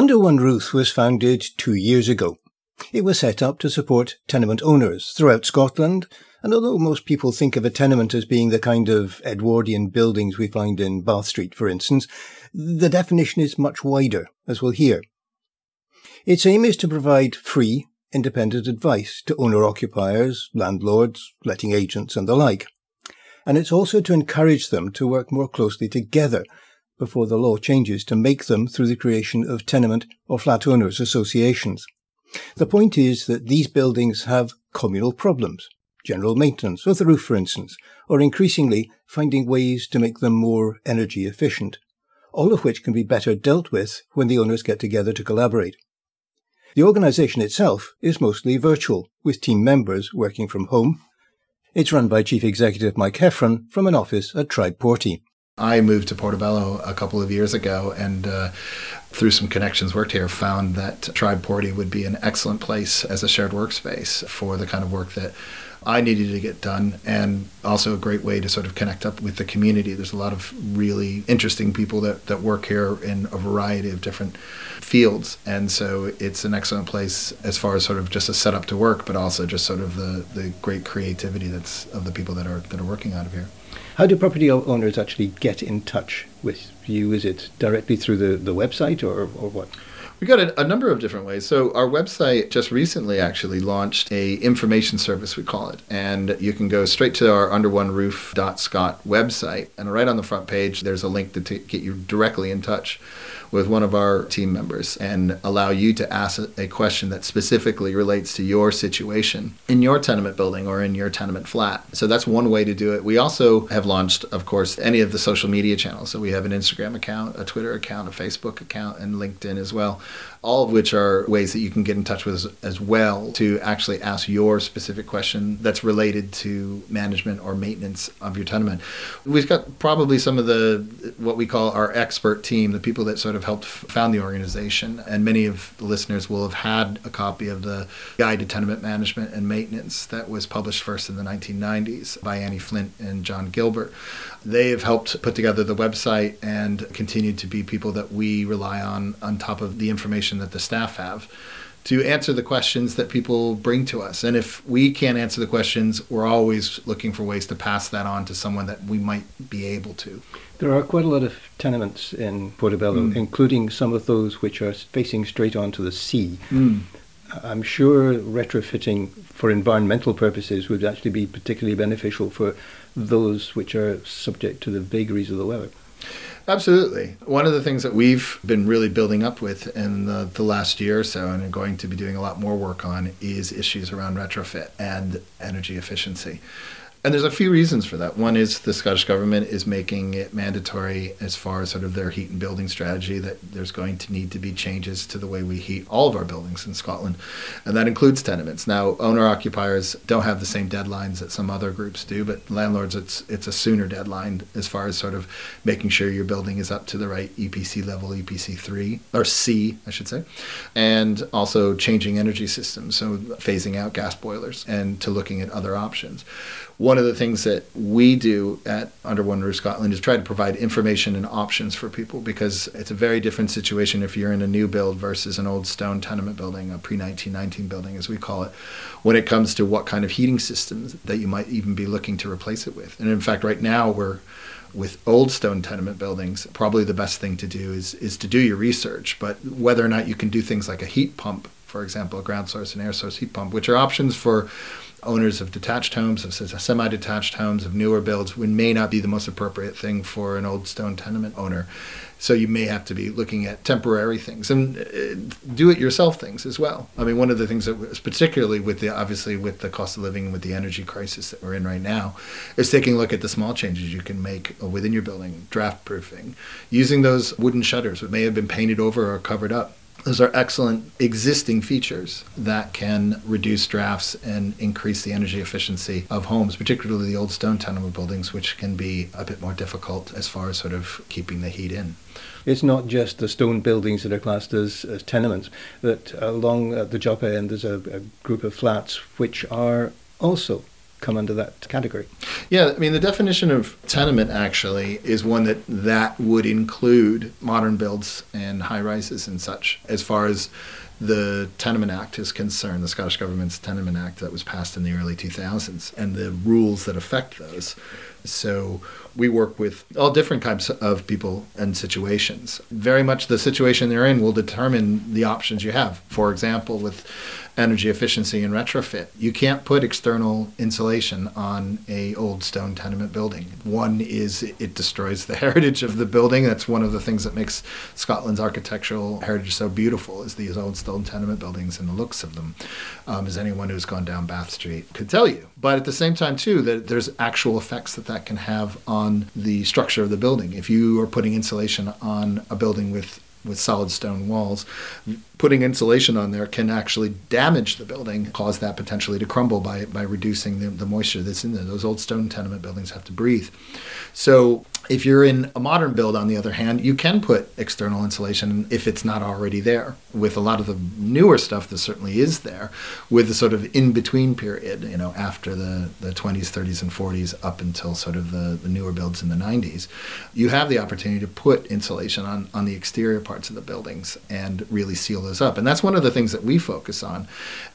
Under One Roof was founded two years ago. It was set up to support tenement owners throughout Scotland, and although most people think of a tenement as being the kind of Edwardian buildings we find in Bath Street, for instance, the definition is much wider, as we'll hear. Its aim is to provide free, independent advice to owner occupiers, landlords, letting agents, and the like. And it's also to encourage them to work more closely together before the law changes to make them through the creation of tenement or flat owners associations. The point is that these buildings have communal problems, general maintenance of the roof, for instance, or increasingly finding ways to make them more energy efficient, all of which can be better dealt with when the owners get together to collaborate. The organisation itself is mostly virtual, with team members working from home. It's run by Chief Executive Mike Heffron from an office at Tribe. I moved to Portobello a couple of years ago and uh, through some connections worked here found that Tribe Porty would be an excellent place as a shared workspace for the kind of work that I needed to get done, and also a great way to sort of connect up with the community. There's a lot of really interesting people that, that work here in a variety of different fields, and so it's an excellent place as far as sort of just a setup to work, but also just sort of the, the great creativity that's of the people that are that are working out of here. How do property owners actually get in touch with you? Is it directly through the, the website or, or what? We got a, a, number of different ways. So our website just recently actually launched a information service we call it, and you can go straight to our underoneroof.scot website, and right on the front page there's a link to t- get you directly in touch with one of our team members and allow you to ask a question that specifically relates to your situation in your tenement building or in your tenement flat. So that's one way to do it. We also have launched, of course, any of the social media channels. So we have an Instagram account, a Twitter account, a Facebook account, and LinkedIn as well all of which are ways that you can get in touch with us as well to actually ask your specific question that's related to management or maintenance of your tenement. We've got probably some of the what we call our expert team, the people that sort of helped found the organization, and many of the listeners will have had a copy of the Guide to Tenement Management and Maintenance that was published first in the 1990s by Annie Flint and John Gilbert. They have helped put together the website and continue to be people that we rely on on top of the information that the staff have to answer the questions that people bring to us. And if we can't answer the questions, we're always looking for ways to pass that on to someone that we might be able to. There are quite a lot of tenements in Portobello, mm. including some of those which are facing straight onto the sea. Mm. I'm sure retrofitting for environmental purposes would actually be particularly beneficial for those which are subject to the vagaries of the weather. Absolutely. One of the things that we've been really building up with in the, the, last year or so and are going to be doing a lot more work on is issues around retrofit and energy efficiency. And there's a few reasons for that. One is the Scottish government is making it mandatory as far as sort of their heat and building strategy that there's going to need to be changes to the way we heat all of our buildings in Scotland. And that includes tenements. Now, owner occupiers don't have the same deadlines that some other groups do, but landlords it's it's a sooner deadline as far as sort of making sure your building is up to the right EPC level, EPC 3 or C, I should say. And also changing energy systems, so phasing out gas boilers and to looking at other options of the things that we do at Under One Roof Scotland is try to provide information and options for people because it's a very different situation if you're in a new build versus an old stone tenement building, a pre 1919 building, as we call it, when it comes to what kind of heating systems that you might even be looking to replace it with. And in fact, right now we're with old stone tenement buildings, probably the best thing to do is is to do your research. But whether or not you can do things like a heat pump, for example, a ground source and air source heat pump, which are options for owners of detached homes, of semi-detached homes, of newer builds, would may not be the most appropriate thing for an old stone tenement owner. So you may have to be looking at temporary things and uh, do-it-yourself things as well. I mean, one of the things that was particularly with the obviously with the cost of living and with the energy crisis that we're in right now, is taking a look at the small changes you can make within your building, draft proofing, using those wooden shutters that may have been painted over or covered up those are excellent existing features that can reduce drafts and increase the energy efficiency of homes, particularly the old stone tenement buildings, which can be a bit more difficult as far as sort of keeping the heat in. It's not just the stone buildings that are classed as, as tenements, but along uh, the Joppa end there's a, a group of flats which are also come under that category? Yeah, I mean, the definition of tenement actually is one that that would include modern builds and high rises and such, as far as the Tenement Act is concerned, the Scottish Government's Tenement Act that was passed in the early 2000s, and the rules that affect those. So we work with all different types of people and situations. Very much the situation they're in will determine the options you have. For example, with energy efficiency and retrofit. You can't put external insulation on a old stone tenement building. One is it destroys the heritage of the building. That's one of the things that makes Scotland's architectural heritage so beautiful is these old stone tenement buildings and the looks of them, um, as anyone who's gone down Bath Street could tell you. But at the same time, too, that there's actual effects that that can have on the structure of the building. If you are putting insulation on a building with with solid stone walls, putting insulation on there can actually damage the building, cause that potentially to crumble by by reducing the, the moisture that's in there. Those old stone tenement buildings have to breathe. So if you're in a modern build, on the other hand, you can put external insulation if it's not already there. With a lot of the newer stuff, that certainly is there, with the sort of in between period, you know, after the, the 20s, 30s, and 40s up until sort of the, the newer builds in the 90s, you have the opportunity to put insulation on, on the exterior parts of the buildings and really seal those up. And that's one of the things that we focus on,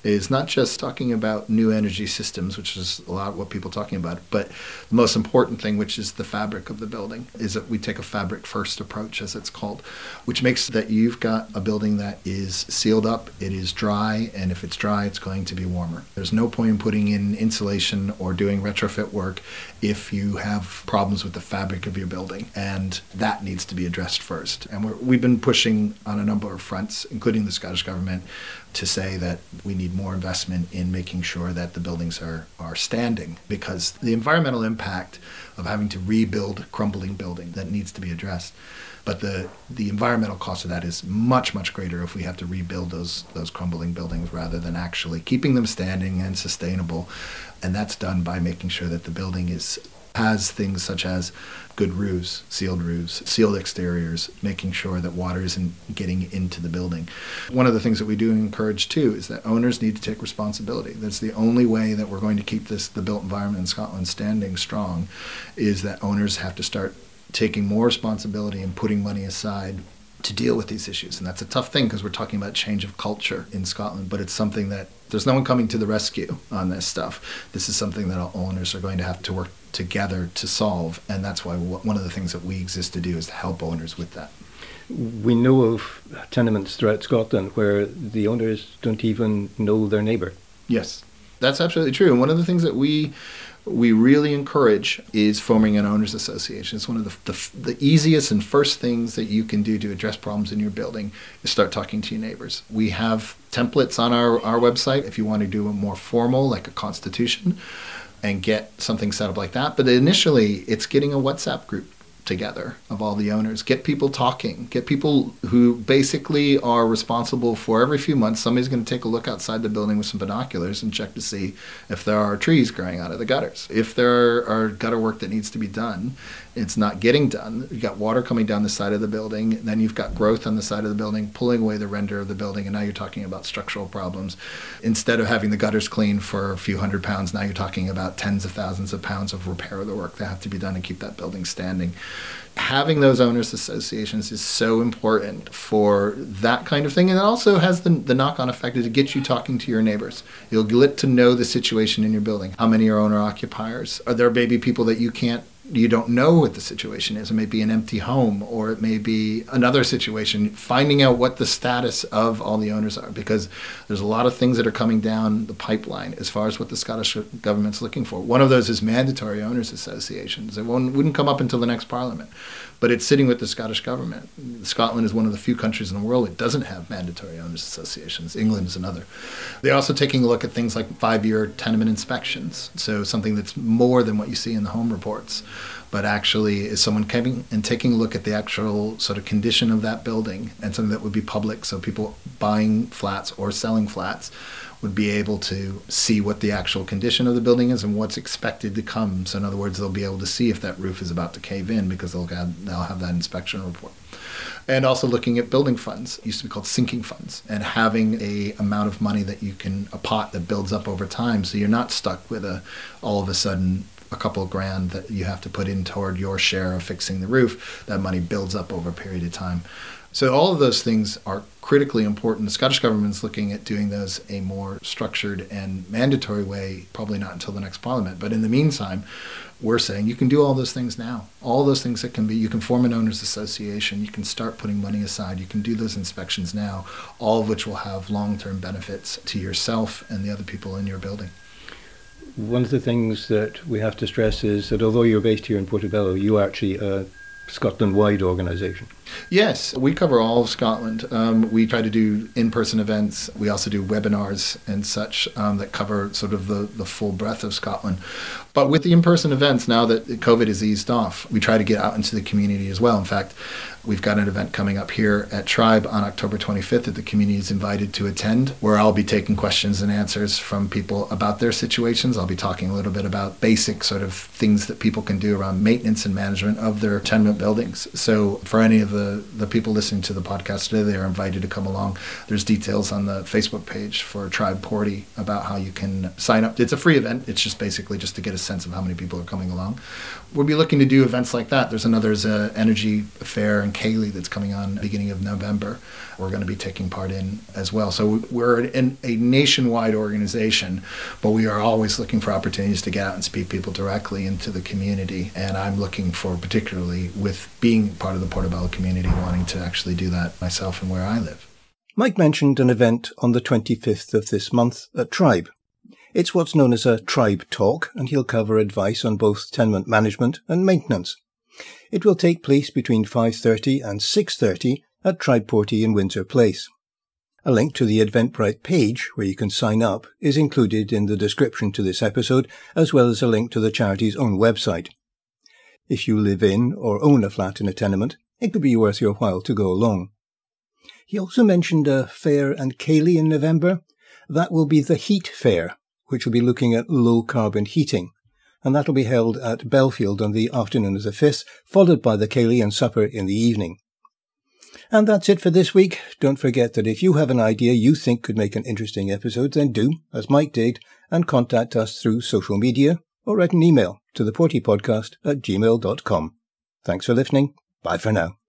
is not just talking about new energy systems, which is a lot what people are talking about, but the most important thing, which is the fabric of the building building is that we take a fabric first approach, as it's called, which makes that you've got a building that is sealed up, it is dry, and if it's dry, it's going to be warmer. There's no point in putting in insulation or doing retrofit work if you have problems with the fabric of your building, and that needs to be addressed first. And we have been pushing on a number of fronts, including the Scottish Government, to say that we need more investment in making sure that the buildings are, are standing because the environmental impact of having to rebuild crumbling building that needs to be addressed. But the, the environmental cost of that is much, much greater if we have to rebuild those, those crumbling buildings rather than actually keeping them standing and sustainable. And that's done by making sure that the building is has things such as good roofs, sealed roofs, sealed exteriors, making sure that water isn't getting into the building. One of the things that we do encourage too is that owners need to take responsibility. That's the only way that we're going to keep this the built environment in Scotland standing strong is that owners have to start taking more responsibility and putting money aside to deal with these issues. And that's a tough thing because we're talking about change of culture in Scotland, but it's something that there's no one coming to the rescue on this stuff. This is something that owners are going to have to work together to solve. And that's why one of the things that we exist to do is to help owners with that. We know of tenements throughout Scotland where the owners don't even know their neighbour. Yes, that's absolutely true. And one of the things that we we really encourage is forming an owners association. It's one of the, the, the, easiest and first things that you can do to address problems in your building is start talking to your neighbors. We have templates on our, our website if you want to do a more formal, like a constitution, and get something set up like that. But initially, it's getting a WhatsApp group together of all the owners. Get people talking. Get people who basically are responsible for every few months. Somebody's going to take a look outside the building with some binoculars and check to see if there are trees growing out of the gutters. If there are gutter work that needs to be done, it's not getting done. You've got water coming down the side of the building, then you've got growth on the side of the building, pulling away the render of the building, and now you're talking about structural problems. Instead of having the gutters cleaned for a few hundred pounds, now you're talking about tens of thousands of pounds of repair of the work that have to be done to keep that building standing. Having those owners associations is so important for that kind of thing, and it also has the, the knock-on effect to get you talking to your neighbors. You'll get to know the situation in your building. How many are owner occupiers? Are there maybe people that you can't you don't know what the situation is. It may be an empty home or it may be another situation. Finding out what the status of all the owners are because there's a lot of things that are coming down the pipeline as far as what the Scottish government's looking for. One of those is mandatory owners associations. It wouldn't come up until the next parliament but it's sitting with the Scottish government. Scotland is one of the few countries in the world that doesn't have mandatory owners associations. England is another. They're also taking a look at things like five-year tenement inspections, so something that's more than what you see in the home reports, but actually is someone coming and taking a look at the actual sort of condition of that building and something that would be public, so people buying flats or selling flats would be able to see what the actual condition of the building is and what's expected to come. So in other words, they'll be able to see if that roof is about to cave in because they'll have, they'll have that inspection report. and also looking at building funds used to be called sinking funds and having a amount of money that you can a pot that builds up over time so you're not stuck with a all of a sudden a couple grand that you have to put in toward your share of fixing the roof that money builds up over a period of time so all of those things are critically important. The Scottish government's looking at doing those a more structured and mandatory way, probably not until the next parliament. But in the meantime, we're saying you can do all those things now. All those things that can be, you can form an owners association, you can start putting money aside, you can do those inspections now, all of which will have long term benefits to yourself and the other people in your building. One of the things that we have to stress is that although you're based here in Portobello, you are actually a Scotland wide organisation. Yes, we cover all of Scotland. Um, we try to do in person events. We also do webinars and such um, that cover sort of the, the full breadth of Scotland. But with the in person events, now that COVID is eased off, we try to get out into the community as well. In fact, we've got an event coming up here at Tribe on October 25th that the community is invited to attend, where I'll be taking questions and answers from people about their situations. I'll be talking a little bit about basic sort of things that people can do around maintenance and management of their tenement buildings. So for any of the, the people listening to the podcast today, they are invited to come along. There's details on the Facebook page for Tribe Porty about how you can sign up. It's a free event. It's just basically just to get a sense of how many people are coming along. We'll be looking to do events like that. There's another there's a energy fair in Ceilidh that's coming on beginning of November. We're going to be taking part in as well. So we're in a nationwide organization, but we are always looking for opportunities to get out and speak people directly into the community. And I'm looking for particularly with being part of the Portobello community, wanting to actually do that myself and where I live. Mike mentioned an event on the 25th of this month at Tribe. It's what's known as a tribe talk, and he'll cover advice on both tenement management and maintenance. It will take place between 5.30 and 6.30 at Tribe Porty in Windsor Place. A link to the Eventbrite page, where you can sign up, is included in the description to this episode, as well as a link to the charity's own website. If you live in or own a flat in a tenement, it could be worth your while to go along. He also mentioned a fair and Ceilidh in November. That will be the Heat Fair, which will be looking at low carbon heating. And that'll be held at Bellfield on the afternoon of the 5th, followed by the Ceilidh and supper in the evening. And that's it for this week. Don't forget that if you have an idea you think could make an interesting episode, then do, as Mike did, and contact us through social media or write an email to the Podcast at gmail.com. Thanks for listening. Bye for now.